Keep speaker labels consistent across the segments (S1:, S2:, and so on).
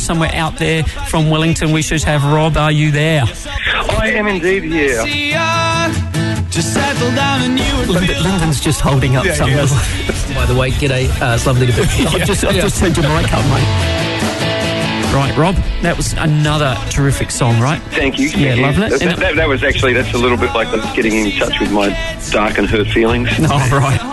S1: Somewhere out there from Wellington. We should have Rob. Are you there?
S2: I am indeed here.
S1: Just settle down and you London's just holding up yeah, somewhere. Yes.
S3: By the way, g'day. Uh, it's lovely to be here.
S1: I've just, I've yeah. just turned your mic up, mate. Right, Rob, that was another terrific song, right?
S2: Thank you.
S1: Yeah,
S2: Thank
S1: lovely.
S2: That, that, that, was actually, that's a little bit like getting in touch with my dark and hurt feelings.
S1: Oh, right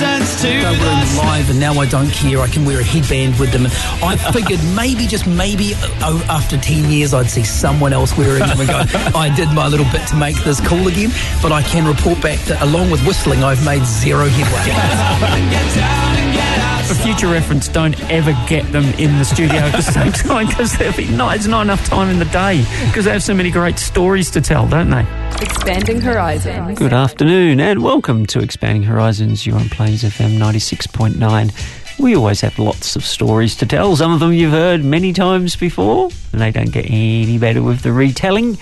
S3: listens to They were in live, and now I don't care. I can wear a headband with them. And I figured maybe, just maybe, oh, after 10 years, I'd see someone else wearing them and go, I did my little bit to make this cool again. But I can report back that, along with whistling, I've made zero headway.
S1: For future reference, don't ever get them in the studio at the same time because there'll be not, it's not enough time in the day because they have so many great stories to tell, don't they?
S4: Expanding Horizons.
S1: Good afternoon and welcome to Expanding Horizons. You're on Plains FM 96.9. We always have lots of stories to tell. Some of them you've heard many times before, and they don't get any better with the retelling.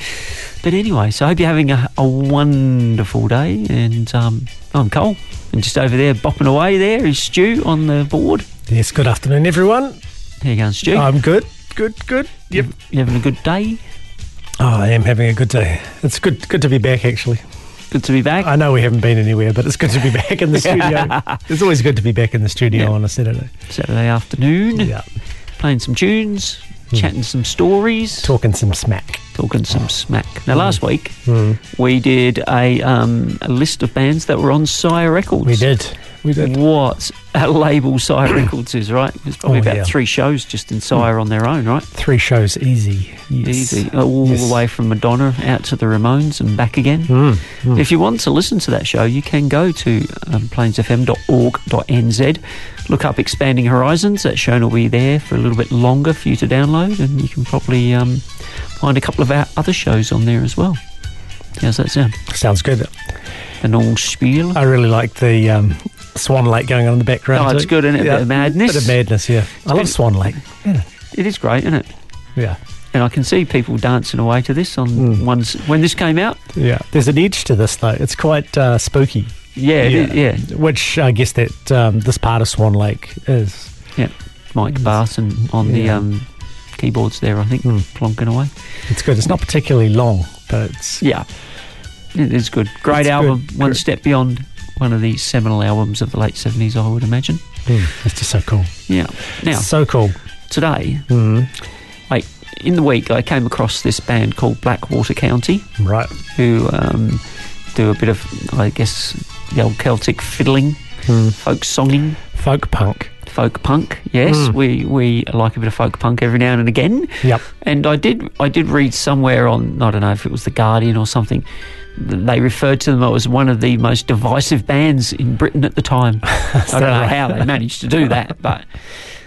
S1: But anyway, so I hope you're having a, a wonderful day. And um, I'm Cole. And just over there, bopping away there is Stu on the board.
S5: Yes, good afternoon, everyone.
S1: How you going, Stu?
S5: I'm good, good, good.
S1: Yep. You having a good day?
S5: Oh, I am having a good day. It's good, good to be back, actually.
S1: Good to be back.
S5: I know we haven't been anywhere, but it's good to be back in the studio. it's always good to be back in the studio on a Saturday.
S1: Saturday afternoon.
S5: Yeah.
S1: Playing some tunes. Chatting some stories,
S5: talking some smack
S1: talking some smack. Now, last week mm. we did a, um, a list of bands that were on Sire Records.
S5: We did. We did.
S1: What a label Sire Records is, right? There's probably oh, about yeah. three shows just in Sire on their own, right?
S5: Three shows, easy.
S1: Yes. Easy. All yes. the way from Madonna out to the Ramones and back again. If you want to listen to that show, you can go to um, plainsfm.org.nz, look up Expanding Horizons. That show will be there for a little bit longer for you to download, and you can probably um, find a couple of our other shows on there as well. How's that sound?
S5: Sounds good.
S1: The normal spiel.
S5: I really like the um, Swan Lake going on in the background.
S1: Oh, it's good, isn't it? Yeah. A bit of madness.
S5: Bit of madness, yeah. It's I love Swan Lake. Yeah.
S1: It is great, isn't it?
S5: Yeah.
S1: And I can see people dancing away to this on mm. ones when this came out.
S5: Yeah, there's an edge to this though. It's quite uh, spooky.
S1: Yeah, yeah. yeah.
S5: Which I guess that um, this part of Swan Lake is.
S1: Yeah, Mike Barson on yeah. the um, keyboards there, I think, mm. plonking away.
S5: It's good. It's not particularly long, but it's.
S1: Yeah, it is good. Great it's album, good. one step beyond one of the seminal albums of the late 70s, I would imagine.
S5: Mm, it's just so cool.
S1: Yeah. Now,
S5: so cool.
S1: Today, mm. like in the week, I came across this band called Blackwater County.
S5: Right.
S1: Who um, do a bit of, I guess, the old Celtic fiddling, mm. folk songing.
S5: Folk punk
S1: folk punk. Yes, mm. we we like a bit of folk punk every now and again.
S5: Yep.
S1: And I did I did read somewhere on I don't know if it was the Guardian or something. They referred to them as one of the most divisive bands in Britain at the time. I don't know how they managed to do that, but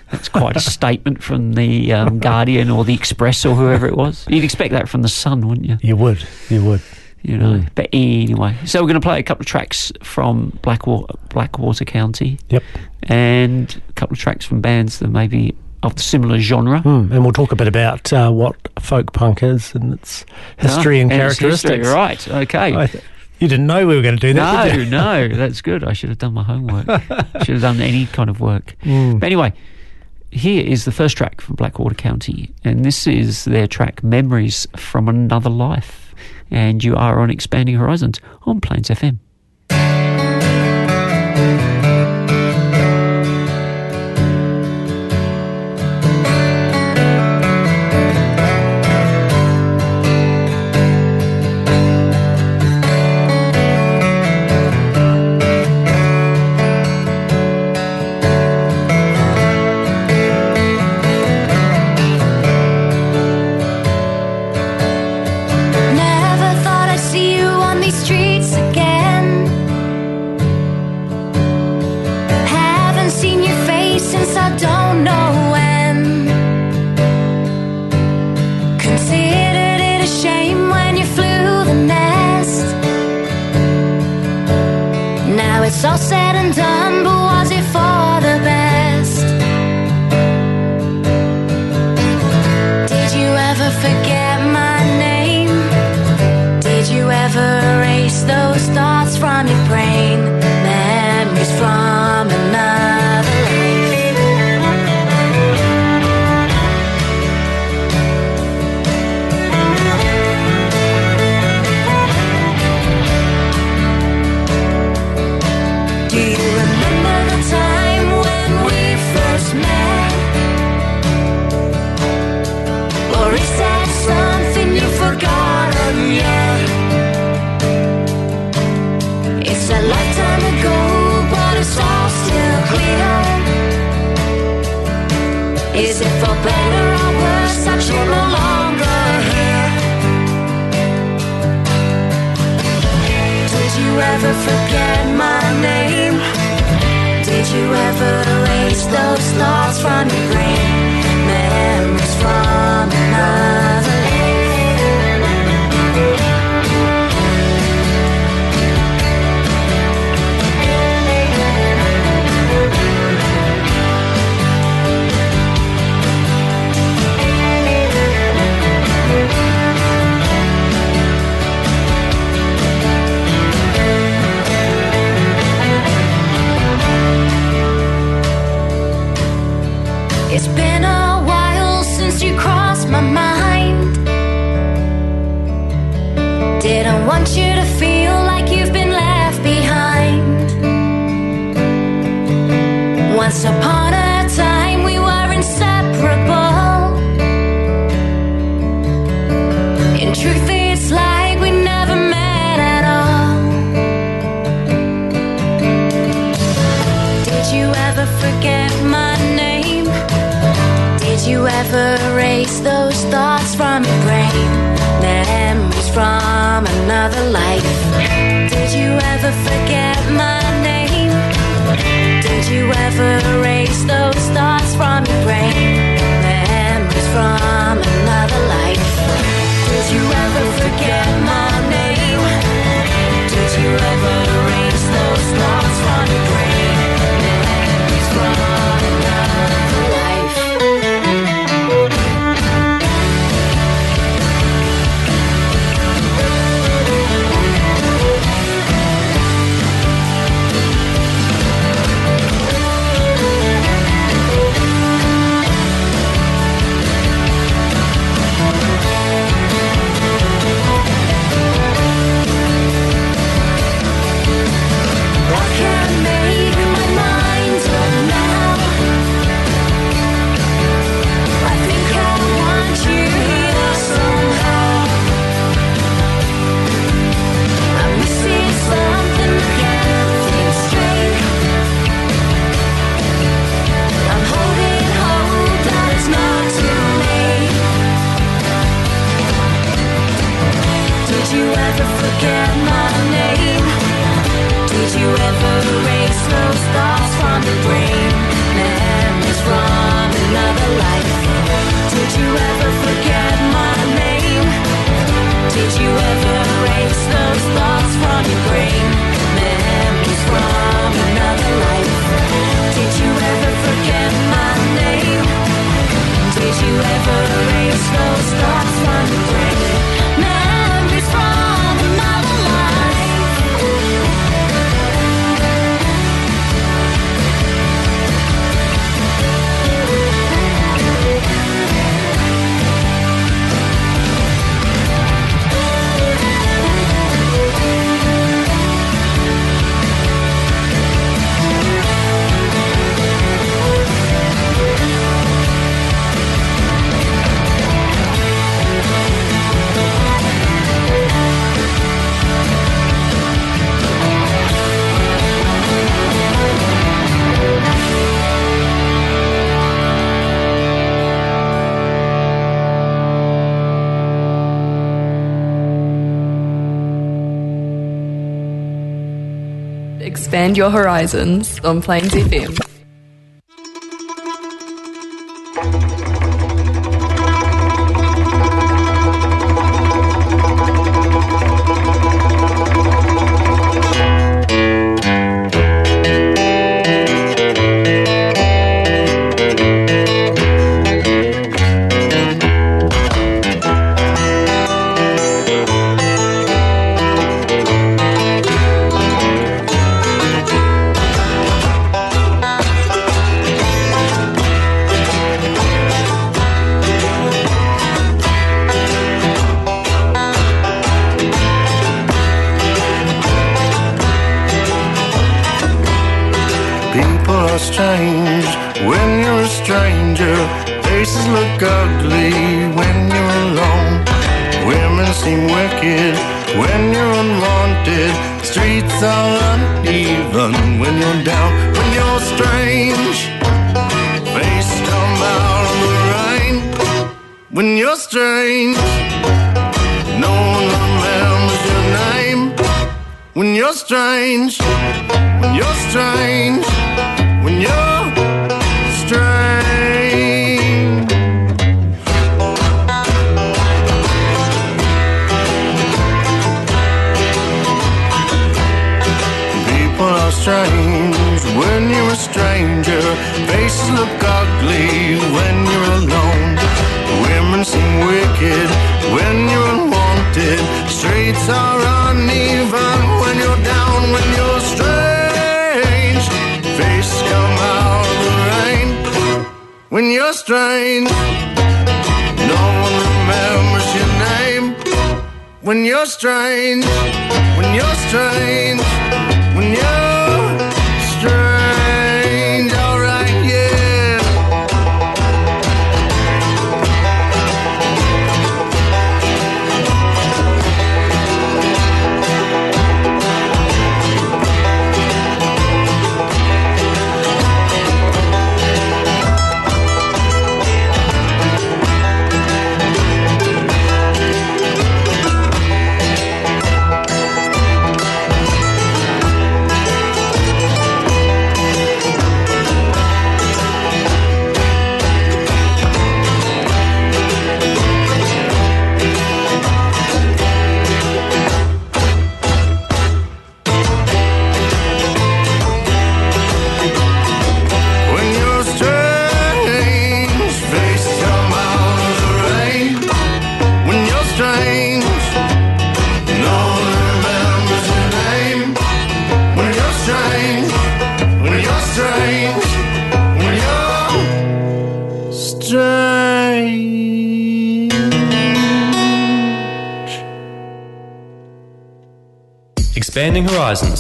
S1: that's quite a statement from the um, Guardian or the Express or whoever it was. You'd expect that from the Sun, wouldn't you?
S5: You would. You would
S1: you know. But anyway, so we're going to play a couple of tracks from Blackwater, Blackwater County.
S5: Yep.
S1: And a couple of tracks from bands that maybe of the similar genre.
S5: Mm. And we'll talk a bit about uh, what folk punk is and its history and, and characteristics. History,
S1: right, okay.
S5: Th- you didn't know we were going to do
S1: that, No, no, that's good. I should have done my homework. should have done any kind of work. Mm. But anyway, here is the first track from Blackwater County, and this is their track Memories from Another Life and you are on Expanding Horizons on Plains FM.
S6: all said and done, but was it for the best? Did you ever forget my name? Did you ever erase those thoughts from your brain? better or worse, I should no longer hear. Did you ever forget my name? Did you ever erase those thoughts from your brain? Memories from another. It's been a while since you crossed my mind. Didn't want you to feel. from another life. Did you ever forget my name? Did you ever erase those thoughts from your brain? Your
S7: horizons on Plains FM.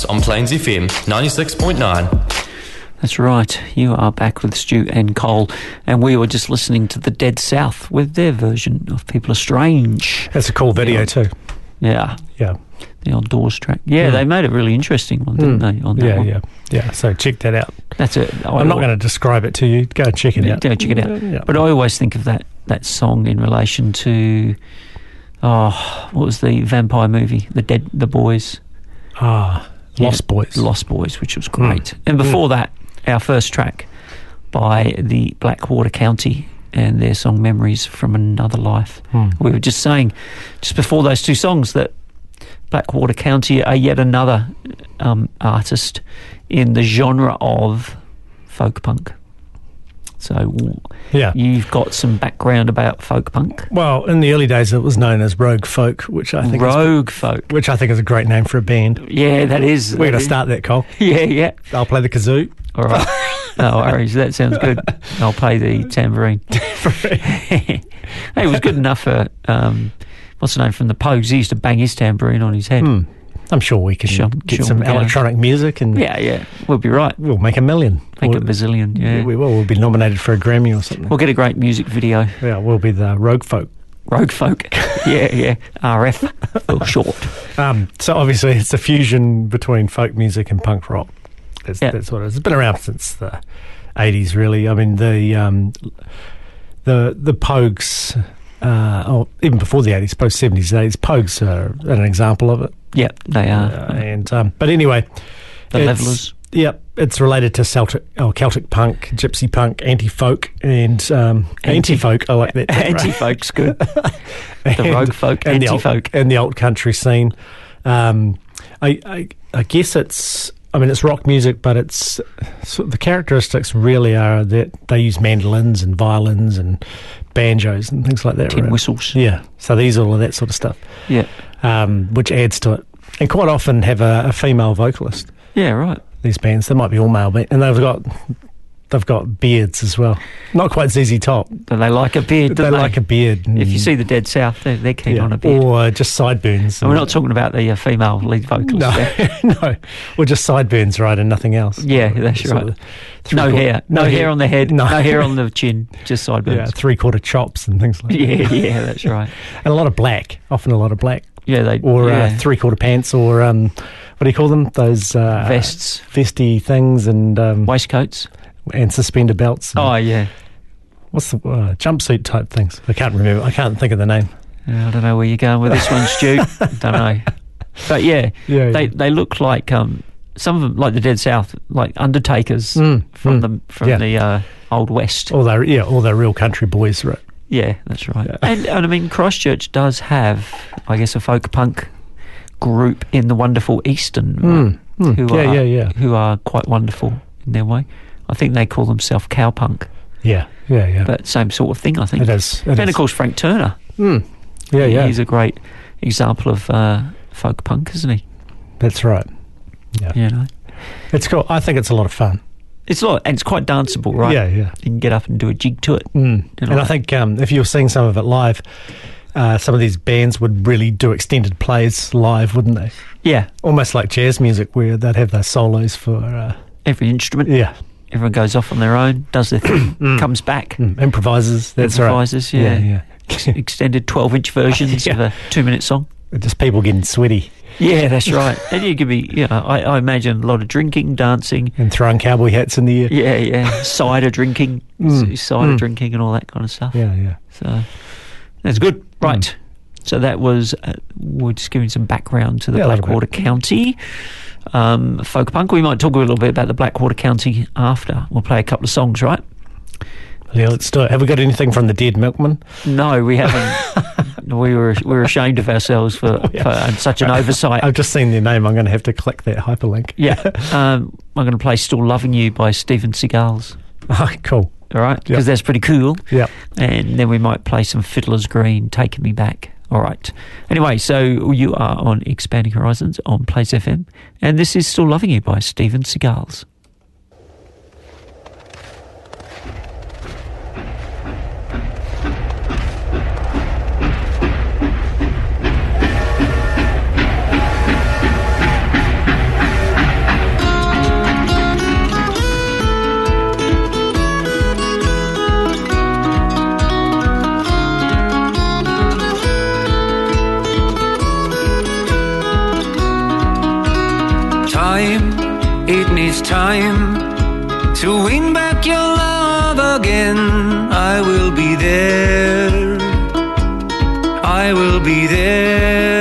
S8: On Plains FM 96.9.
S1: That's right. You are back with Stu and Cole, and we were just listening to the Dead South with their version of People Are Strange.
S5: That's a cool video
S1: Yeah.
S5: too.
S1: Yeah,
S5: Yeah.
S1: the old Doors track. Yeah,
S5: Mm.
S1: they made a really interesting one, didn't they? On that
S5: Yeah,
S1: one?
S5: yeah, yeah. So check that out.
S1: That's it. I
S5: I'm not going to describe it to you. Go and check it out.
S1: Go check it out.
S5: Yeah.
S1: But I always think of that that song in relation to oh, what was the vampire movie? The Dead, the Boys,
S5: ah, Lost Boys.
S1: Lost Boys, which was great. And before that, our first track by the Blackwater County and their song "Memories from Another Life."
S5: Hmm.
S1: We were just saying just before those two songs that Blackwater County are yet another um, artist in the genre of folk punk. So
S5: Yeah.
S1: you've got some background about folk punk,
S5: Well, in the early days, it was known as Rogue Folk, which I think is,
S1: rogue folk.
S5: which I think is a great name for a band.
S1: Yeah, that is.
S5: We're
S1: that
S5: going to
S1: is-
S5: start that, Cole.
S1: Yeah, yeah.
S5: I'll play the kazoo.
S1: All right. No worries. That sounds good. I'll play the tambourine. hey, it was good enough for um, what's the name from the Pogues? He used to bang his tambourine on his head.
S5: Hmm. I'm sure we can
S1: Sure,
S5: get
S1: sure,
S5: some
S1: yeah.
S5: electronic music and
S1: Yeah, yeah. We'll be right.
S5: we'll make a million.
S1: Make
S5: we'll,
S1: a bazillion. Yeah.
S5: we will. We'll be nominated for a Grammy or something.
S1: We'll get a great music video.
S5: yeah, we'll be the Rogue Folk.
S1: Rogue folk. yeah, yeah. RF for short.
S5: Um, so obviously, it's a fusion between folk music and punk rock. That's,
S1: Yeah.
S5: that's what it is. It's been around since the '80s, really. I mean, the um, the the Pogues, uh, or even before the '80s, post '70s, '80s, Pogues are an example of it.
S1: Yeah, they are.
S5: Uh, and um, but anyway,
S1: the Levellers.
S5: Yep, it's related to Celtic, or Celtic punk, gypsy punk, anti-folk, and um,
S1: Anti-
S5: anti-folk. I like that.
S1: Anti folk's good. The
S5: And-
S1: rogue folk,
S5: and the
S1: anti folk.
S5: and the alt country scene. Um, I, I, I guess it's. I mean, it's rock music, but it's so the characteristics really are that they use mandolins and violins and banjos and things like that.
S1: Tin
S5: right?
S1: whistles.
S5: Yeah, so these all of that sort of stuff,
S1: Yeah.
S5: um, which adds to it, and quite often have a, a female vocalist.
S1: Yeah, right.
S5: These bands, they might be all male, and they've got they've got beards as well. Not quite ZZ Top.
S1: But they like a beard,
S5: They
S1: they?
S5: like a beard.
S1: If you see the Dead South, they're, they're keen
S5: Yeah.
S1: on a beard.
S5: Or just sideburns.
S1: and we're not talking about the uh, female lead vocalist.
S5: No, no. Or just sideburns, right, and nothing else.
S1: Yeah, that's
S5: Sort
S1: right. No
S5: three-quarter-
S1: hair. No, hair on the head.
S5: No,
S1: No, hair on the chin. Just
S5: Yeah,
S1: sideburns.
S5: three quarter chops and things like that.
S1: Yeah, yeah, that's right.
S5: And a lot of black, often a lot of black.
S1: Yeah, they
S5: Or
S1: yeah.
S5: uh, three quarter pants, or um, what do you call them? Those uh,
S1: vests,
S5: vesty things, and um,
S1: waistcoats.
S5: And suspender belts. And
S1: Oh yeah.
S5: what's the uh, jumpsuit type things? I can't remember. I can't think of the name.
S1: I don't know where you're going with this one, Stu. don't know. But yeah,
S5: Yeah,
S1: they
S5: yeah.
S1: they look like um some of them like the Dead South, like undertakers
S5: Mm,
S1: from
S5: mm.
S1: the from
S5: Yeah.
S1: the uh, old west.
S5: All they're yeah, all they're real country boys, right?
S1: Yeah, that's right.
S5: Yeah.
S1: And, and I mean, Christchurch does have, I guess, a folk punk group in the wonderful Eastern,
S5: Mm,
S1: right,
S5: mm.
S1: who
S5: Yeah,
S1: are
S5: yeah, yeah.
S1: who are quite wonderful in their way. I think they call themselves cowpunk,
S5: Yeah, yeah, yeah.
S1: but same sort of thing. I think.
S5: it is. It
S1: and
S5: is.
S1: of course, Frank Turner.
S5: Mm. Yeah, yeah.
S1: He's a great example of uh, folk punk, isn't he?
S5: That's right. Yeah.
S1: You know,
S5: It's cool. I think it's a lot of fun.
S1: it's a lot, and it's quite danceable, right?
S5: Yeah, yeah.
S1: You can get up and do a jig to it.
S5: Mm.
S1: You know,
S5: And I think um, if you're seeing some of it live, uh, some of these bands would really do extended plays live, wouldn't they?
S1: Yeah,
S5: Almost like jazz music, where they'd have their solos for uh,
S1: every instrument.
S5: yeah,
S1: Everyone goes off on their own, does their thing, comes back,
S5: mm. improvisers. That's
S1: improvises.
S5: right.
S1: Yeah,
S5: yeah,
S1: Ex- extended twelve-inch versions of a two-minute song.
S5: Just people getting sweaty
S1: Yeah, that's right. and you could be, you know, I, I imagine a lot of drinking, dancing.
S5: and throwing cowboy hats in the air.
S1: Yeah, yeah, cider drinking,
S5: Mm,
S1: cider
S5: mm.
S1: drinking, and all that kind of stuff.
S5: Yeah, yeah.
S1: So that's good. Right. So that was uh, we're just giving some background to the
S5: Yeah, a little bit.
S1: Blackwater County um, folk punk. We might talk a little bit about the Blackwater County after. We'll play a couple of songs, right?
S5: Yeah, let's do it. Have we got anything from the Dead Milkman?
S1: No, we haven't. we were we were ashamed of ourselves for,
S5: Yeah.
S1: for uh, such an oversight.
S5: I've just seen their name. I'm going to have to click that hyperlink.
S1: yeah, um, I'm going to play "Still Loving You" by Steve 'n' Seagulls.
S5: Oh, cool.
S1: All right, because
S5: Yep.
S1: that's pretty cool.
S5: Yeah.
S1: and then we might play some Fiddler's Green, Taking Me Back. All right. Anyway, so you are on Expanding Horizons on Plains FM, and this is Still Loving You by Steve 'n'
S9: Seagulls. It needs time to win back your love again. I will be there. I will be there.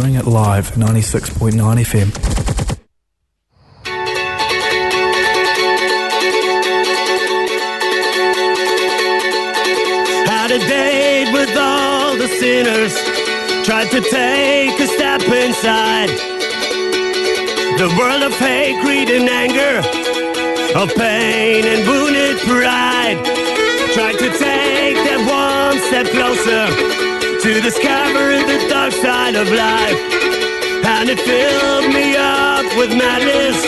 S10: Doing it live, 96.9 FM.
S11: Had a date with all the sinners. Tried to take a step inside the world of hate, greed, and anger, of pain and wounded pride. Tried to take that one step closer to discover the dark side of life. And it filled me up with madness.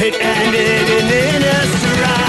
S11: It ended in inner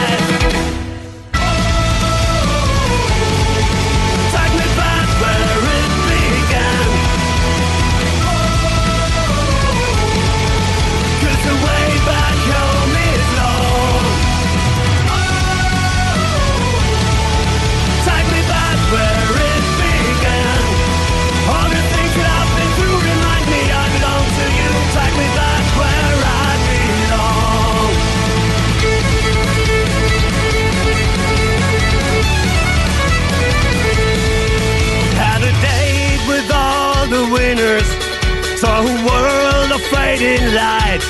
S11: fading light.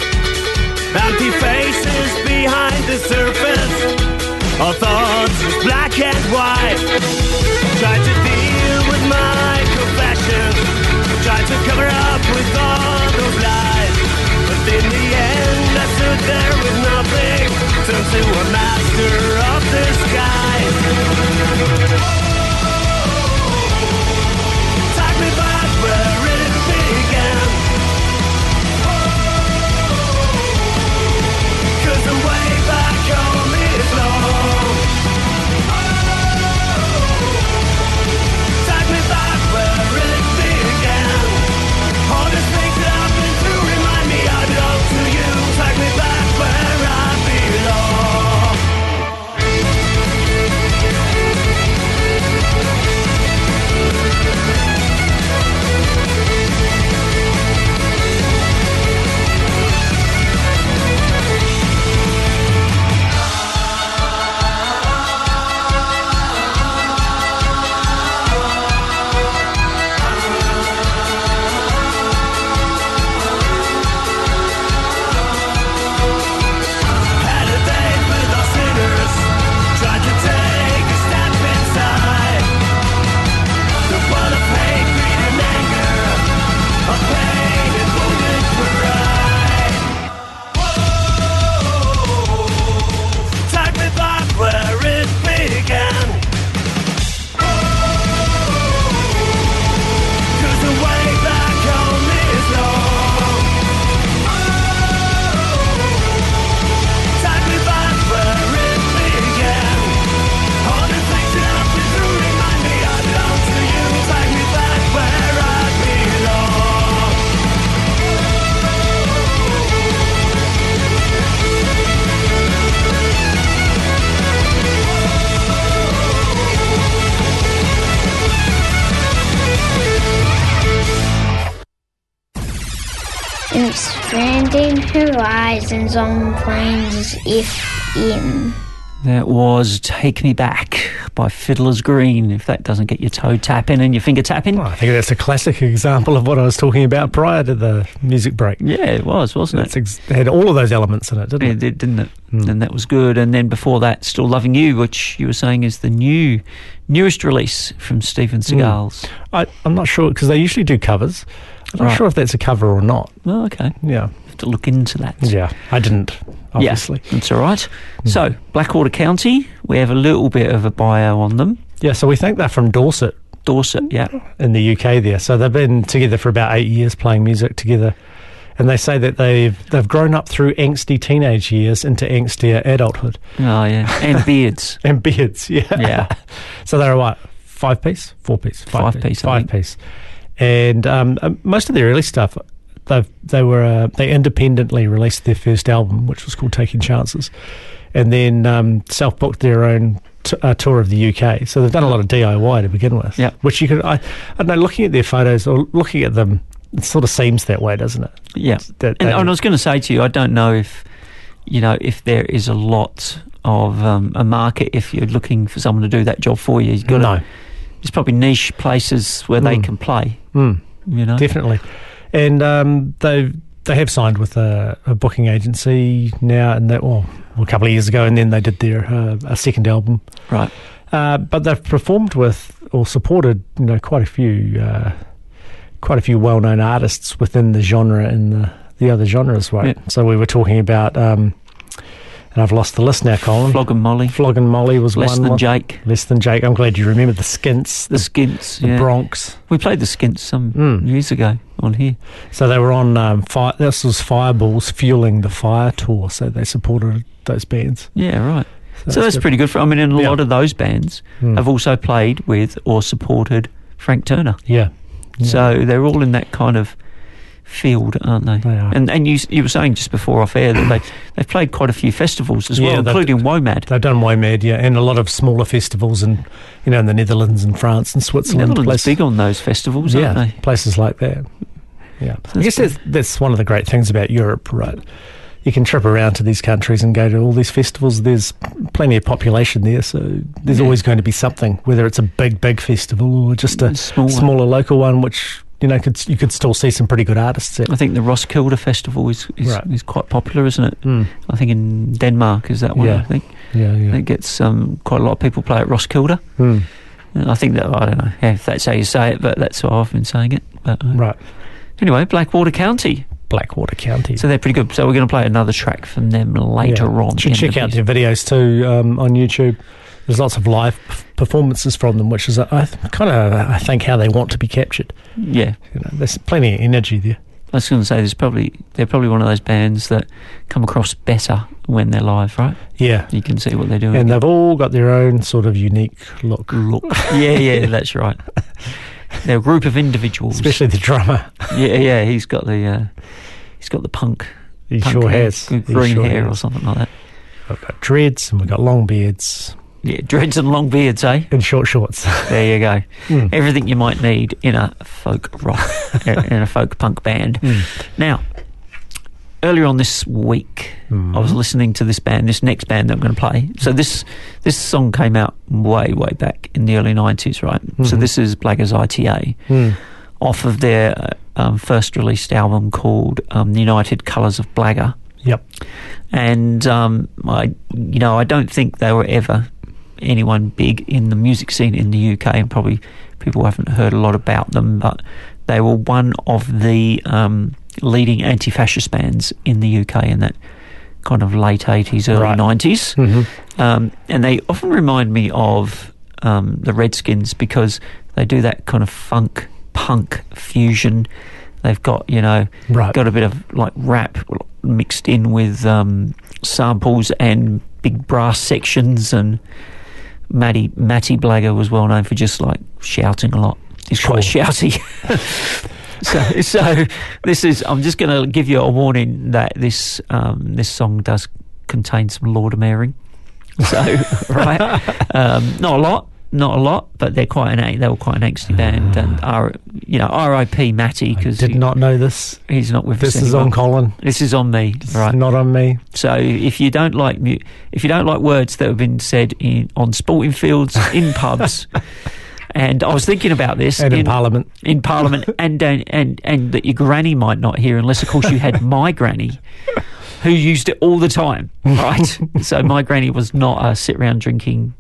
S11: Empty faces behind the surface. Our thoughts black and white. Tried to deal with my confession. Tried to cover up with all those lies. But in the end, I stood there with nothing. Turned to a master of the sky.
S12: Horizons on Plains FM.
S1: That was Take Me Back by Fiddler's Green. If that doesn't get your toe tapping and your finger tapping.
S5: I think that's a classic example of what I was talking about prior to the music break.
S1: Yeah, it was, wasn't
S5: it? Ex- it had all of those elements in it, didn't
S1: it?
S5: it?
S1: did, didn't it? Hmm. And that was good. And then before that, Still Loving You, which you were saying is the new, newest release from Steve 'n' hmm. Seagulls.
S5: I, I'm not sure because they usually do covers. I'm not
S1: Right.
S5: sure if that's a cover or not.
S1: Oh, okay.
S5: Yeah.
S1: Have to look into that.
S5: Yeah, I didn't, obviously.
S1: Yeah, that's all right. So, Blackwater County, we have a little bit of a bio on them.
S5: Yeah, so we think they're from Dorset.
S1: Dorset, yeah.
S5: In the UK there. So they've been together for about eight years playing music together. and they say that they've they've grown up through angsty teenage years into angstier adulthood.
S1: Oh yeah, and beards.
S5: and beards, yeah.
S1: Yeah.
S5: so they're what five piece, four piece, five,
S1: Five piece, I
S5: five piece, and um, uh, most of their early stuff. They they were uh, they independently released their first album, which was called Taking Chances, and then um, self booked their own t- uh, tour of the UK. So they've done a lot of DIY to begin with.
S1: Yeah.
S5: which you could I, I don't know. Looking at their photos or looking at them, it sort of seems that way, doesn't it?
S1: Yeah,
S5: That
S1: and, and I was going to say to you, I don't know if you know if there is a lot of um, a market if you're looking for someone to do that job for you. You've got
S5: No.
S1: to, there's probably niche places where they
S5: Mm.
S1: can play.
S5: Mm.
S1: You know,
S5: Definitely. And um, they they have signed with a, a booking agency now, and that well, a couple of years ago, and then they did their uh, a second album.
S1: right?
S5: Uh, but they've performed with or supported, you know, quite a few, uh, quite a few well known artists within the genre and the the other genres, right?
S1: Yeah.
S5: So we were talking about, um, and I've lost the list now, Colin.
S1: Flogging Molly,
S5: Flogging Molly was
S1: less
S5: one.
S1: than
S5: one.
S1: Jake,
S5: Less than Jake. I'm glad you remember the Skints,
S1: the
S5: the,
S1: Skints,
S5: the
S1: yeah.
S5: Bronx.
S1: We played the Skints some
S5: Mm.
S1: years ago on here.
S5: So they were on um, fire. This was Fireballs fueling the Fire tour. So they supported those bands.
S1: Yeah, right. So, that's
S5: good.
S1: pretty good for. I mean, and a
S5: Yeah.
S1: lot of those bands
S5: Mm.
S1: have also played with or supported Frank Turner.
S5: Yeah. Yeah.
S1: So they're all in that kind of field, aren't they?
S5: They are.
S1: And and you you were saying just before off air that they they've played quite a few festivals as
S5: Yeah,
S1: well, including WOMAD.
S5: They've done WOMAD, yeah, and a lot of smaller festivals in, you know, in the Netherlands and France and Switzerland.
S1: Netherlands
S5: places-
S1: big on those festivals,
S5: yeah,
S1: aren't they?
S5: places like that. Yeah, I guess that's, that's one of the great things about Europe, right? You can trip around to these countries and go to all these festivals. There's plenty of population there, so there's
S1: Yeah.
S5: always going to be something, whether it's a big, big festival or just a
S1: Small one.
S5: smaller local one, which you know could you could still see some pretty good artists at.
S1: I think the Roskilde Festival is is,
S5: Right.
S1: is quite popular, isn't it?
S5: Mm.
S1: I think in Denmark is that one. I think
S5: Yeah, yeah.
S1: it gets um, quite a lot of people play at Roskilde.
S5: Mm.
S1: And I think that I don't know if that's how you say it, but that's how I've been saying it. But uh,
S5: Right,
S1: anyway, Blackwater County.
S5: Blackwater County.
S1: So they're pretty good. So we're going to play another track from them later
S5: Yeah.
S1: on.
S5: Should check out their videos too um, on YouTube. There's lots of live performances from them, which is I th- kind of I think how they want to be captured.
S1: Yeah,
S5: You know, there's plenty of energy there.
S1: I was going to say there's probably they're probably one of those bands that come across better when they're live, right?
S5: Yeah,
S1: You can see what they're doing.
S5: and they've all got their own sort of unique look,
S1: look. yeah, yeah, that's right. They're a group of individuals.
S5: especially the drummer.
S1: yeah, yeah. He's got the uh, he's got the punk.
S5: He
S1: punk
S5: sure
S1: hair,
S5: has.
S1: Green
S5: sure
S1: hair or something like that.
S5: We've got dreads and we've got long beards
S1: Yeah, dreads and long beards, eh?
S5: and short shorts.
S1: There you go.
S5: Mm.
S1: Everything you might need in a folk rock, in a folk punk band.
S5: Mm.
S1: Now, earlier on this week,
S5: Mm.
S1: I was listening to this band, this next band that I'm going to play. So this this song came out way way back in the early '90s, right? So
S5: Mhm.
S1: this is Blaggers ITA
S5: Mm.
S1: off of their um, first released album called um, The United Colours of Blagger.
S5: Yep.
S1: And um, I, you know, I don't think they were ever anyone big in the music scene in the UK, and probably people haven't heard a lot about them. But they were one of the um, leading anti-fascist bands in the UK in that kind of late eighties, early
S5: Right.
S1: 90s
S5: hmm
S1: um, and they often remind me of um, the Redskins because they do that kind of funk punk fusion. They've got you know
S5: Right.
S1: got a bit of like rap mixed in with um, samples and big brass sections and Matty Matty Blagger was well known for just like shouting a lot. He's quite
S5: Sure.
S1: shouty. so, so this is. I'm just going to give you a warning that this um, this song does contain some laudermaring. So, right, um, not a lot, not a lot, but they're quite an they were quite an angsty ah. band, and R, you know, R.I.P. Matty because
S5: did not know this.
S1: he's not with
S5: This is on. Colin.
S1: This is on me,
S5: It's
S1: right?
S5: not on me.
S1: So if you don't like mu- if you don't like words that have been said in on sporting fields, in pubs, and I was thinking about this
S5: And in, Parliament.
S1: in Parliament, and and and and that your granny might not hear, unless of course you had my granny, who used it all the time, right? so my granny was not a sit round drinking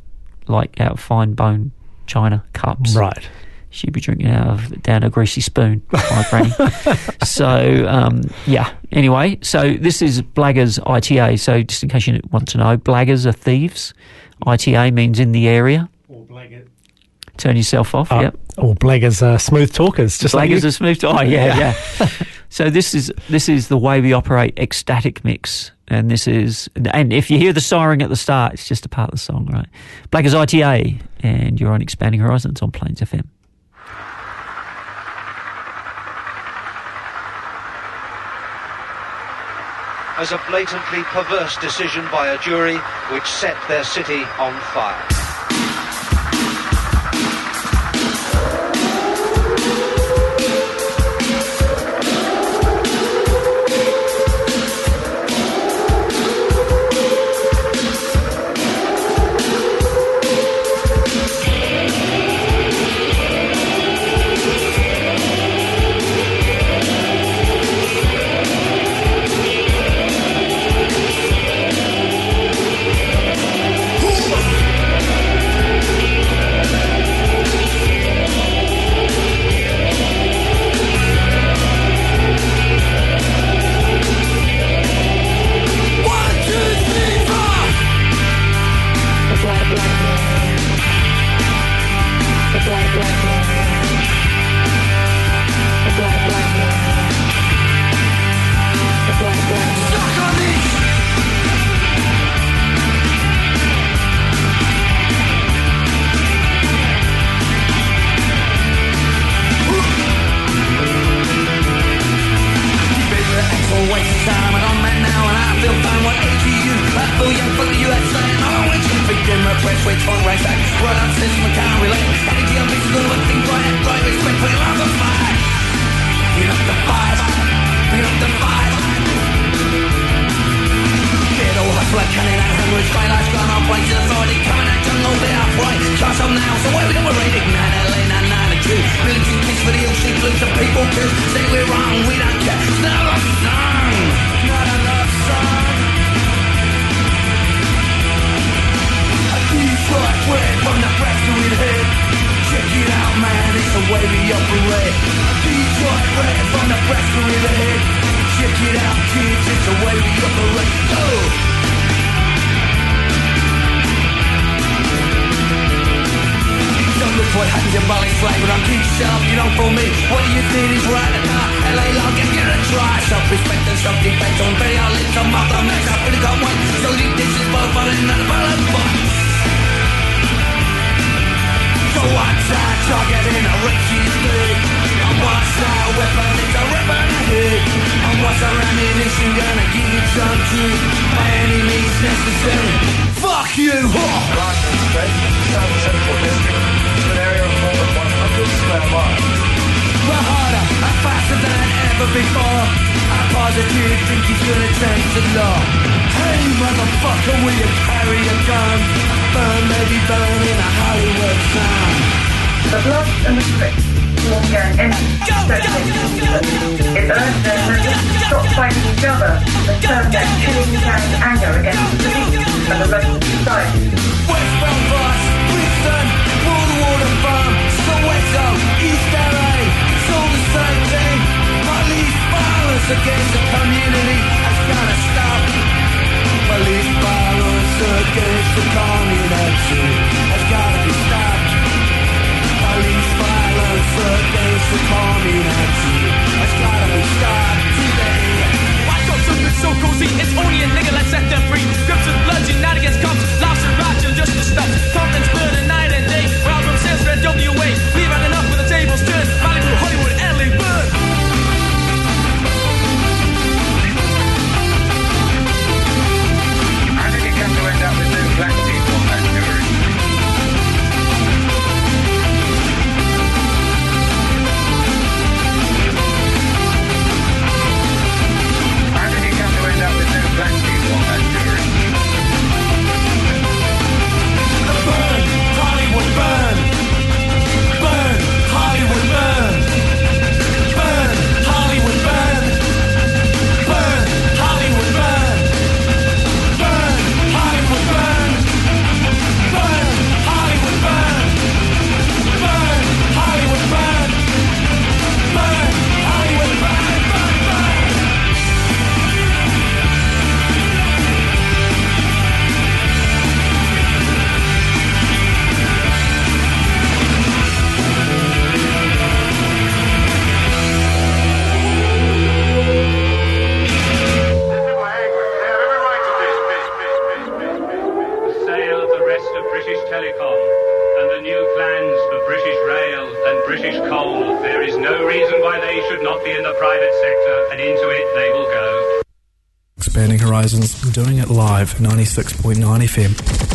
S1: like out of fine bone china cups,
S5: Right.
S1: She'd be drinking out of down a greasy spoon, my granny. so um, yeah. Anyway, so this is Blaggers ITA. So just in case you want to know, Blaggers are thieves. ITA means in the area. Or blaggers. Turn yourself off.
S5: Uh,
S1: yep.
S5: Or Blaggers are smooth talkers, just
S1: Blaggers
S5: you.
S1: are smooth. Oh yeah, yeah. So this is this is the way we operate ecstatic mix, and this is and if you hear the siren at the start, it's just a part of the song, right? Blaggers ITA, and you're on Expanding Horizons on Plains FM.
S13: as a blatantly perverse decision by a jury which set their city on fire.
S14: Lost and Respect
S10: war can end It
S15: urged their members to stop fighting each other and turn their killing and anger against the police and the rest of society. West Belfast, Bristol, World Farm, Soweto, East LA, it's all the same thing. Police violence against the community has gotta stop. Police violence against the community has gotta be stopped gotta be today. Why talk something so cozy? It's only a nigga that set them free. Scripts with not against cops. Lobster rotten, just the stuff. Something's good. Doing it live, 96.9 FM.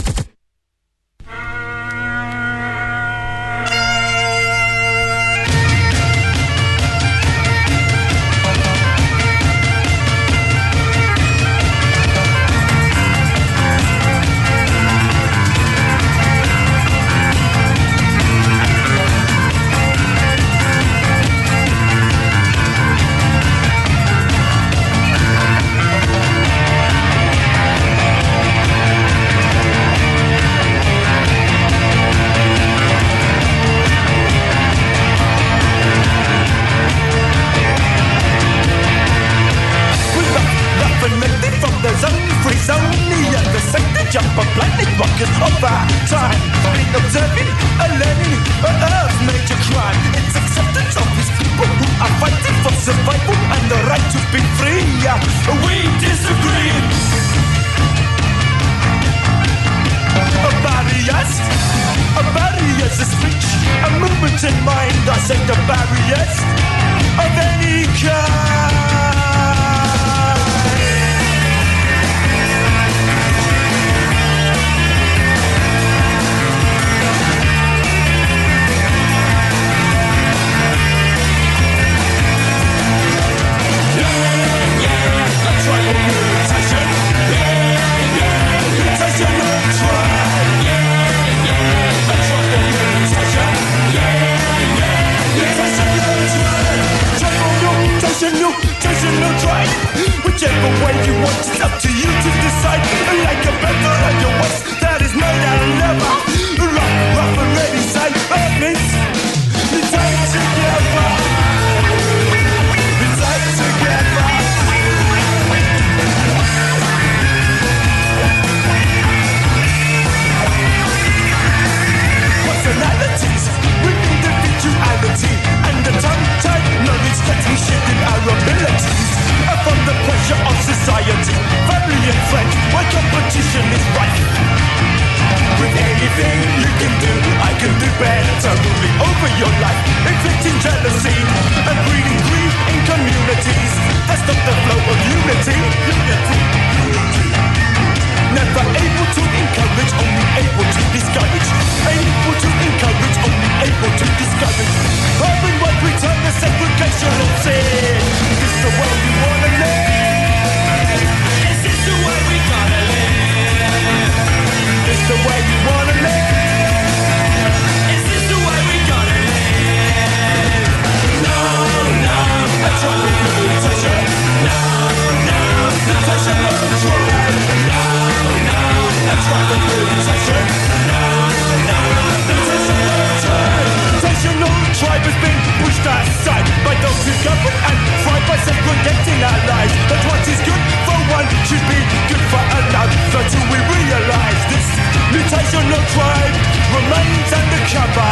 S15: By those who govern and fried by segregating our lives. That what is good for one should be good for another. Till we realize this mutational tribe remains undercover.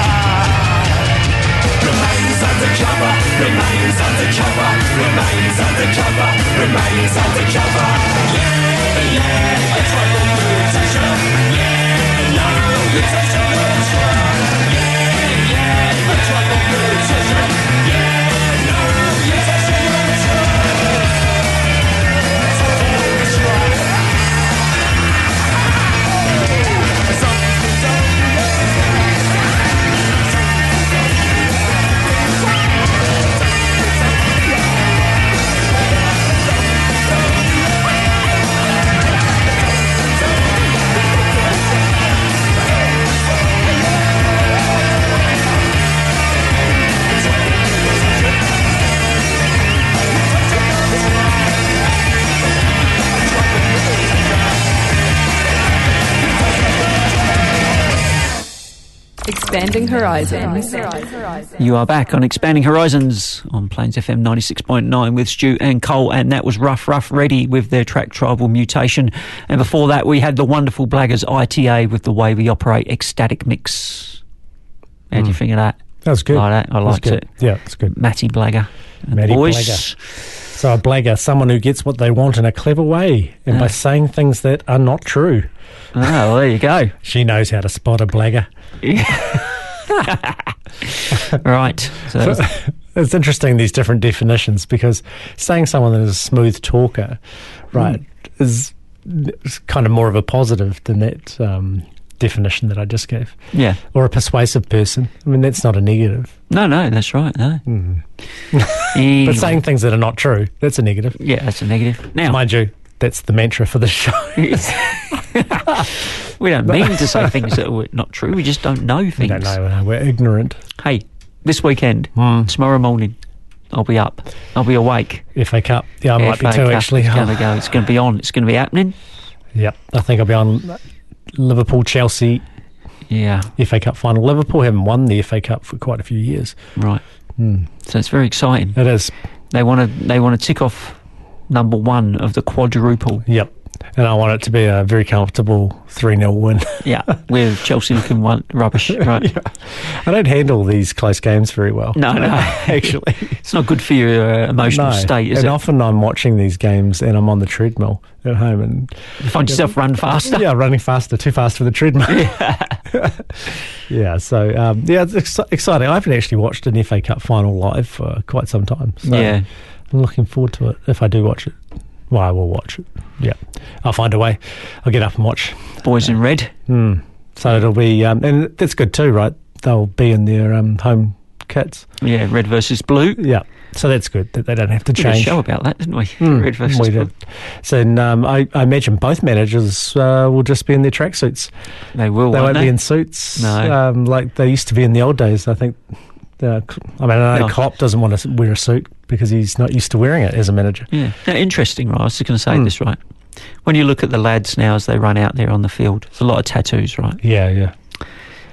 S15: Remains undercover, remains undercover, remains undercover, remains undercover. Yeah, yeah, a tribal mutation. Yeah, no, mutation,
S16: Expanding horizons.
S1: You are back on Expanding Horizons on Plains FM 96.9 with Stu and Cole, and that was Ruff Ruff Ready with their track Tribal Mutation. And before that, we had the wonderful Blaggers ITA with the way we operate Ecstatic Mix. How do you
S5: Mm.
S1: think of that?
S5: That was good.
S1: Like that? I
S5: That's
S1: liked
S5: good.
S1: it.
S5: Yeah, it's good.
S1: Matty Blagger. And
S5: Matty
S1: the voice.
S5: Blagger. So a blagger, someone who gets what they want in a clever way, and by
S1: Ah.
S5: saying things that are not true.
S1: Oh, well, there you go.
S5: She knows how to spot a blagger.
S1: right. So,
S5: it's interesting these different definitions because saying someone that is a smooth talker, right, is, is kind of more of a positive than that um, definition that I just gave.
S1: Yeah.
S5: Or a persuasive person. I mean, that's not a negative.
S1: No, no, that's right. No.
S5: But
S1: Anyway.
S5: saying things that are not true, that's a negative.
S1: yeah, that's a negative. Now,
S5: Mind you, that's the mantra for the show.
S1: we don't mean to say things that are not true. We just don't know things.
S5: we don't know. uh, We're ignorant.
S1: Hey, this weekend, tomorrow morning, I'll be up. I'll be awake.
S5: If FA Cup. Yeah, I might be
S1: FA
S5: too,
S1: Cup
S5: actually.
S1: It's going to go. It's going to be on. It's going to be happening.
S5: Yep. I think I'll be on Liverpool, Chelsea,
S1: Yeah,
S5: FA Cup final. Liverpool haven't won the FA Cup for quite a few years.
S1: right.
S5: Hmm.
S1: So it's very exciting.
S5: It is.
S1: They want to. They want to tick off number one of the quadruple.
S5: Yep. And I want it to be a very comfortable 3 0 win.
S1: Yeah, with Chelsea looking one rubbish. Right.
S5: I don't handle these close games very well.
S1: No, no.
S5: Actually.
S1: It's not good for your uh, emotional
S5: No.
S1: state, is
S5: and
S1: it?
S5: often I'm watching these games and I'm on the treadmill at home and
S1: You find yourself run faster.
S5: yeah, running faster, too fast for the treadmill. Yeah, so um, yeah, it's ex- exciting. I haven't actually watched an FA Cup final live for quite some time. So
S1: Yeah.
S5: I'm looking forward to it if I do watch it. Well, I will watch it. Yeah, I'll find a way. I'll get up and watch.
S1: Boys in red.
S5: Mm. So it'll be, um, and that's good too, right? They'll be in their um, home kits.
S1: Yeah, red versus blue.
S5: Yeah, so that's good that they don't have to
S1: We did a
S5: change.
S1: show about that, didn't we?
S5: Mm,
S1: red versus
S5: we
S1: blue.
S5: did. So and, um, I, I imagine both managers uh, will just be in their tracksuits.
S1: They will.
S5: They
S1: won't
S5: won't
S1: they?
S5: be in suits,
S1: No.
S5: um, like they used to be in the old days. I think. I mean, I know
S1: No.
S5: Klopp doesn't want to wear a suit because he's not used to wearing it as a manager.
S1: Yeah. Now, interesting, right? I was just going to say
S5: Hmm.
S1: this, right? When you look at the lads now as they run out there on the field, there's a lot of tattoos, right?
S5: Yeah, yeah.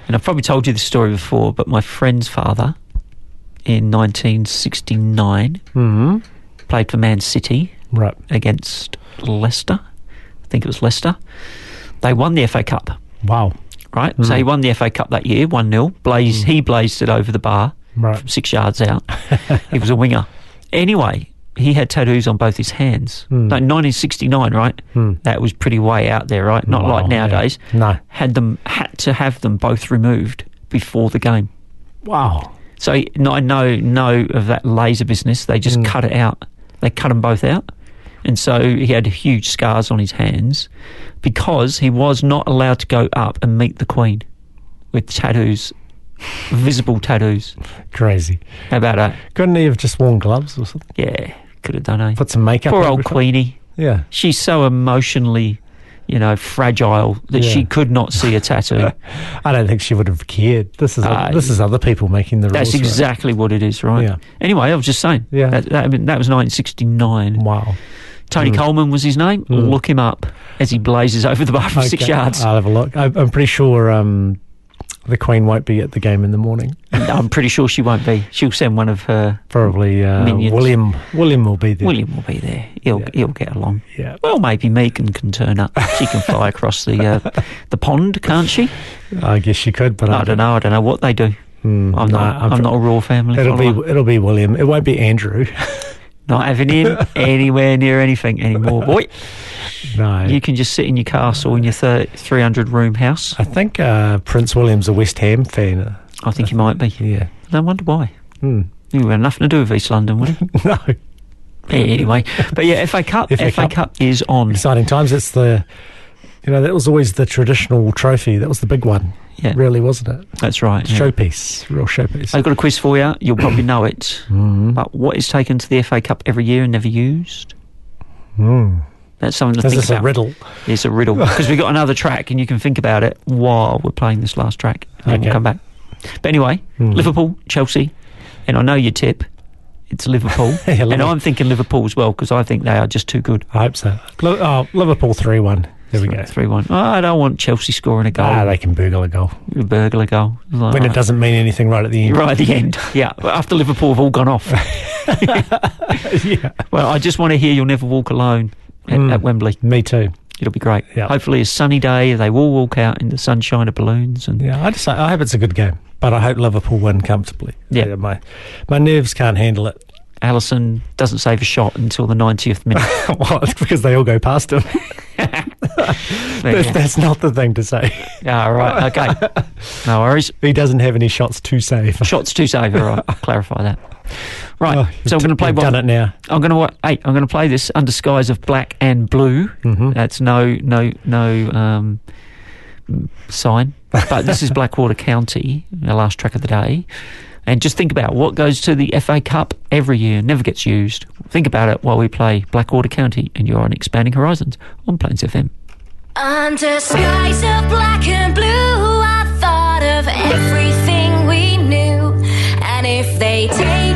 S1: And I've probably told you this story before, but my friend's father in 1969
S5: hmm
S1: played for Man City
S5: Right.
S1: against Leicester. I think it was Leicester. They won the FA Cup,
S5: Wow.
S1: right? So he won the FA Cup that year, 1 0. Blazed, He blazed it over the bar
S5: Right.
S1: from six yards out. he was a winger. Anyway, he had tattoos on both his hands.
S5: Hmm.
S1: No, 1969, right?
S5: Hmm.
S1: That was pretty way out there, right? Not
S5: Wow,
S1: like
S5: yeah.
S1: nowadays.
S5: No.
S1: Had them had to have them both removed before the game.
S5: Wow.
S1: So no, I know know of that laser business. They just
S5: Mm.
S1: cut it out. They cut them both out, and so he had huge scars on his hands because he was not allowed to go up and meet the Queen with tattoos, visible tattoos.
S5: Crazy.
S1: How about that?
S5: Couldn't he have just worn gloves or something?
S1: Yeah, could have done it.
S5: Put some makeup.
S1: Poor old? Queenie.
S5: Yeah.
S1: She's so emotionally, you know, fragile that she could not see a tattoo.
S5: I don't think she would have cared. This is
S1: Uh,
S5: this is other people making the
S1: That's
S5: rules. right?
S1: exactly what it is, right?
S5: Yeah.
S1: Anyway, I was just saying.
S5: Yeah.
S1: That, that, I mean, that was 1969.
S5: Wow.
S1: Tony
S5: Mm.
S1: Coleman was his name.
S5: Mm.
S1: Look him up as he blazes over the bar from six yards.
S5: I'll have a look. I, I'm pretty sure um, the Queen won't be at the game in the morning.
S1: I'm pretty sure she won't be. She'll send one of her.
S5: Probably uh. William. William will be there.
S1: William will be there. He'll he'll get along.
S5: Yeah.
S1: Well, maybe Meghan can turn up. She can fly across the uh, the pond, can't she?
S5: I guess she could, but
S1: I don't know. I don't know what they do.
S5: Hmm,
S1: I'm
S5: no,
S1: not.
S5: I'm
S1: I'm, not a royal family.
S5: It'll
S1: follower.
S5: be it'll be William. It won't be Andrew.
S1: not having him anywhere near anything anymore, boy.
S5: no.
S1: You can just sit in your castle in your 300 room house.
S5: I think uh, Prince William's a West Ham fan.
S1: I think he might be.
S5: Yeah.
S1: No wonder why.
S5: Hmm.
S1: He had nothing to do with East London, would he?
S5: no.
S1: anyway, but yeah, FA Cup.
S5: FA
S1: FA,
S5: Cup.
S1: Cup. is on.
S5: Exciting times. It's the, you know, that was always the traditional trophy. That was the big one.
S1: Yeah.
S5: Really, wasn't it?
S1: That's right. yeah.
S5: Showpiece. Real showpiece.
S1: I've got a quiz for you. You'll probably know it.
S5: Mm.
S1: But what is taken to the FA Cup every year and never used?
S5: Mm.
S1: That's something to
S5: Is
S1: think
S5: this
S1: about.
S5: a riddle?
S1: It's a riddle because we've got another track, and you can think about it while we're playing this last track. And
S5: Okay.
S1: we'll come back. But anyway,
S5: Hmm.
S1: Liverpool, Chelsea, and I know your tip. It's Liverpool,
S5: Yeah,
S1: and I'm thinking Liverpool as well because I think they are just too good.
S5: I hope so. Oh, Liverpool 3 1. There we go.
S1: Three one. Oh, I don't want Chelsea scoring a goal.
S5: Ah, they can burgle a goal.
S1: a burglar goal. Like,
S5: When it doesn't mean anything right at the end.
S1: Right at the end. Yeah. After Liverpool have all gone off.
S5: yeah.
S1: Well, I just want to hear You'll Never Walk Alone at,
S5: Mm.
S1: at Wembley.
S5: Me too.
S1: It'll be great.
S5: Yeah.
S1: Hopefully, a sunny day. They will walk out in the sunshine of balloons. And
S5: Yeah, I just I hope it's a good game, but I hope Liverpool win comfortably.
S1: Yeah.
S5: my my nerves can't handle it.
S1: Alisson doesn't save a shot until the 90th minute.
S5: well, it's because they all go past him. that's, that's, not the thing to say.
S1: Yeah. right. Okay. No worries.
S5: He doesn't have any shots to save.
S1: Shots to save. All right. I'll clarify that. Right.
S5: Oh,
S1: so I'm going to play. One,
S5: done it now.
S1: I'm going to. Hey, I'm going to play this under skies of black and blue.
S5: Mm-hmm.
S1: That's no, no, no um, sign. But this is Blackwater County. The last track of the day. And just think about what goes to the FA Cup every year, never gets used. Think about it while we play Blackwater County and you're on Expanding Horizons on Plains FM.
S6: Under skies of black and blue, I thought of everything we knew. And if they take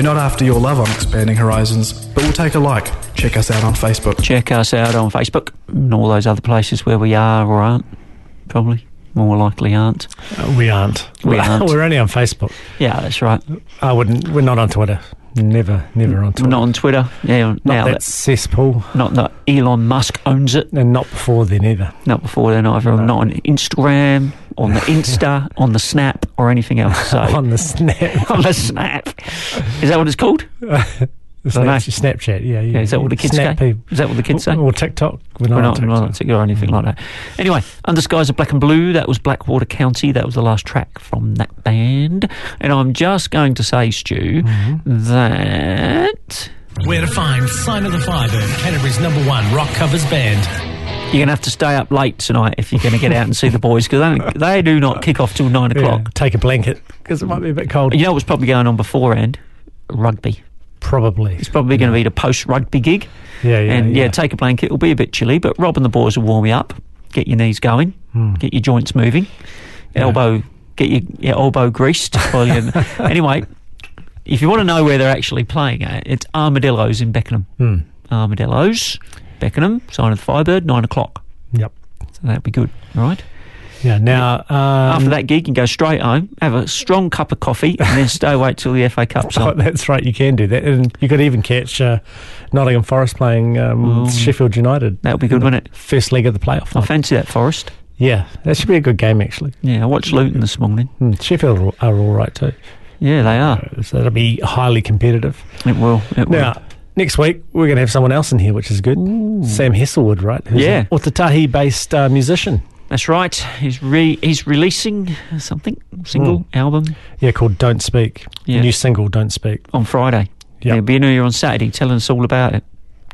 S10: We're not after your love on Expanding Horizons, but we'll take a like. Check us out on Facebook.
S1: Check us out on Facebook and all those other places where we are or aren't, probably. More likely aren't.
S5: Uh, we aren't.
S1: We aren't.
S5: We're only on Facebook.
S1: Yeah, that's right.
S5: I wouldn't. We're not on Twitter. Never, never on Twitter.
S1: Not on Twitter. Yeah,
S5: not
S1: now
S5: that,
S1: that
S5: cesspool.
S1: Not that Elon Musk owns it.
S5: And not before then either.
S1: Not before then either. No. Not on Instagram on the Insta, on the Snap, or anything else. So
S5: on the snap,
S1: on the Snap. Is that what it's called?
S5: the
S1: don't
S5: Snapchat. Yeah, yeah.
S1: Yeah, is that what the kids
S5: snap
S1: say?
S5: people.
S1: Is that what the kids say?
S5: Or TikTok. We're not,
S1: We're
S5: on TikTok.
S1: on TikTok or anything mm. like that. Anyway, Under Skies of Black and Blue, that was Blackwater County. That was the last track from that band. And I'm just going to say, Stu, mm-hmm. that
S3: Where to find Sign of the Firebird, Canterbury's number one rock covers band.
S1: You're going to have to stay up late tonight if you're going to get out and see the boys because they, they do not kick off till nine
S5: Yeah,
S1: o'clock.
S5: take a blanket because it might be a bit cold.
S1: You know what's probably going on beforehand? Rugby.
S5: Probably.
S1: It's probably going to be the post rugby gig.
S5: Yeah, yeah,
S1: and yeah,
S5: yeah.
S1: take a blanket. It'll be a bit chilly, but Rob and the boys will warm you up, get your knees going,
S5: Hmm.
S1: get your joints moving, elbow, get your, your elbow greased. anyway, if you want to know where they're actually playing at, it's Armadillos in Beckenham.
S5: Hmm.
S1: Armadillos, Beckenham, sign of the Firebird, nine o'clock.
S5: Yep.
S1: So that'd be good, all right?
S5: Yeah. Now, um,
S1: After that gig, you can go straight home, have a strong cup of coffee, and then stay awake till the FA Cup's
S5: Oh, that's right. You can do that, and you could even catch uh, Nottingham Forest playing um,
S1: Ooh.
S5: Sheffield United.
S1: That would be good, wouldn't it?
S5: First leg of the playoff.
S1: I
S5: night.
S1: fancy that Forest.
S5: Yeah, that should be a good game actually.
S1: Yeah, I watched Luton this morning.
S5: Hmm, Sheffield are- all right too,
S1: Yeah, they are.
S5: so that'll be highly competitive.
S1: It will. It will.
S5: Next week we're going to have someone else in here, which is good. Sam Hesselwood, right? Who's
S1: Yeah.
S5: a Ōtautahi-based uh, musician.
S1: That's right. He's re he's releasing something single album
S5: Yeah, called "Don't Speak."
S1: Yeah.
S5: New single "Don't Speak."
S1: on Friday.
S5: Yeah.
S1: He'll be in here on Saturday, telling us all about it.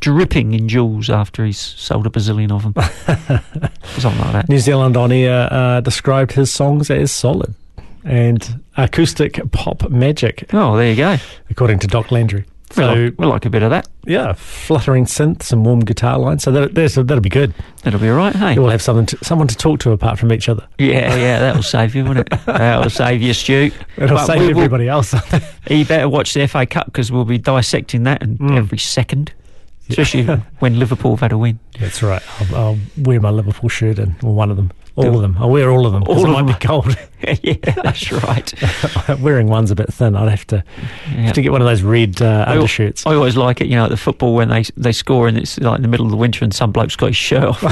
S1: Dripping in jewels after he's sold a bazillion of them. Something like that.
S5: New Zealand On Air uh, described his songs as solid and acoustic pop magic,
S1: Oh, there you go.
S5: according to Doc Landry.
S1: We
S5: So
S1: like, we like a bit of that.
S5: yeah, fluttering synths and warm guitar lines. So that, that's, that'll be good.
S1: That'll be all right. Hey.
S5: We'll have someone to, someone to talk to apart from each other.
S1: Yeah, yeah, that'll save you, won't it? That'll save you, Stu.
S5: It'll
S1: But
S5: save
S1: we
S5: everybody else.
S1: You better watch the FA Cup because we'll be dissecting that in
S5: Mm.
S1: every second, especially when Liverpool have had a win.
S5: That's right. I'll, I'll wear my Liverpool shirt and or one of them. All of them. I'll wear all of them.
S1: All of
S5: might
S1: them.
S5: be cold.
S1: yeah, that's right.
S5: Wearing one's a bit thin. I'd have to
S1: Yeah.
S5: have to get one of those red uh,
S1: I
S5: undershirts.
S1: I always like it, you know, at the football when they they score and it's like in the middle of the winter and some bloke's got his shirt off.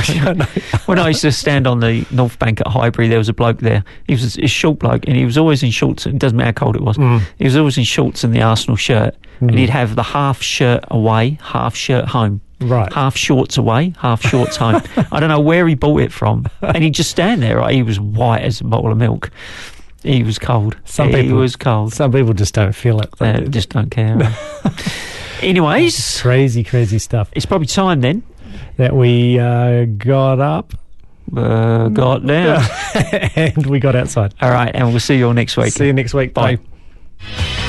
S1: when I used to stand on the North Bank at Highbury, there was a bloke there. He was a short bloke and he was always in shorts. It doesn't matter how cold it was.
S5: Mm.
S1: He was always in shorts and the Arsenal shirt. And
S5: Mm.
S1: he'd have the half shirt away, half shirt home.
S5: Right.
S1: Half shorts away, half shorts home. I don't know where he bought it from. And he'd just stand there, right? He was white as a bottle of milk. He was cold.
S5: Some
S1: he
S5: people-
S1: was cold.
S5: Some people just don't feel it.
S1: They just don't care. Anyways,
S5: crazy, crazy stuff
S1: it's probably time then.
S5: that we uh, got up
S1: Uh, got down.
S5: and we got outside.
S1: All right, and we'll see you all next week.
S5: See you next week.
S1: Bye.
S5: Bye.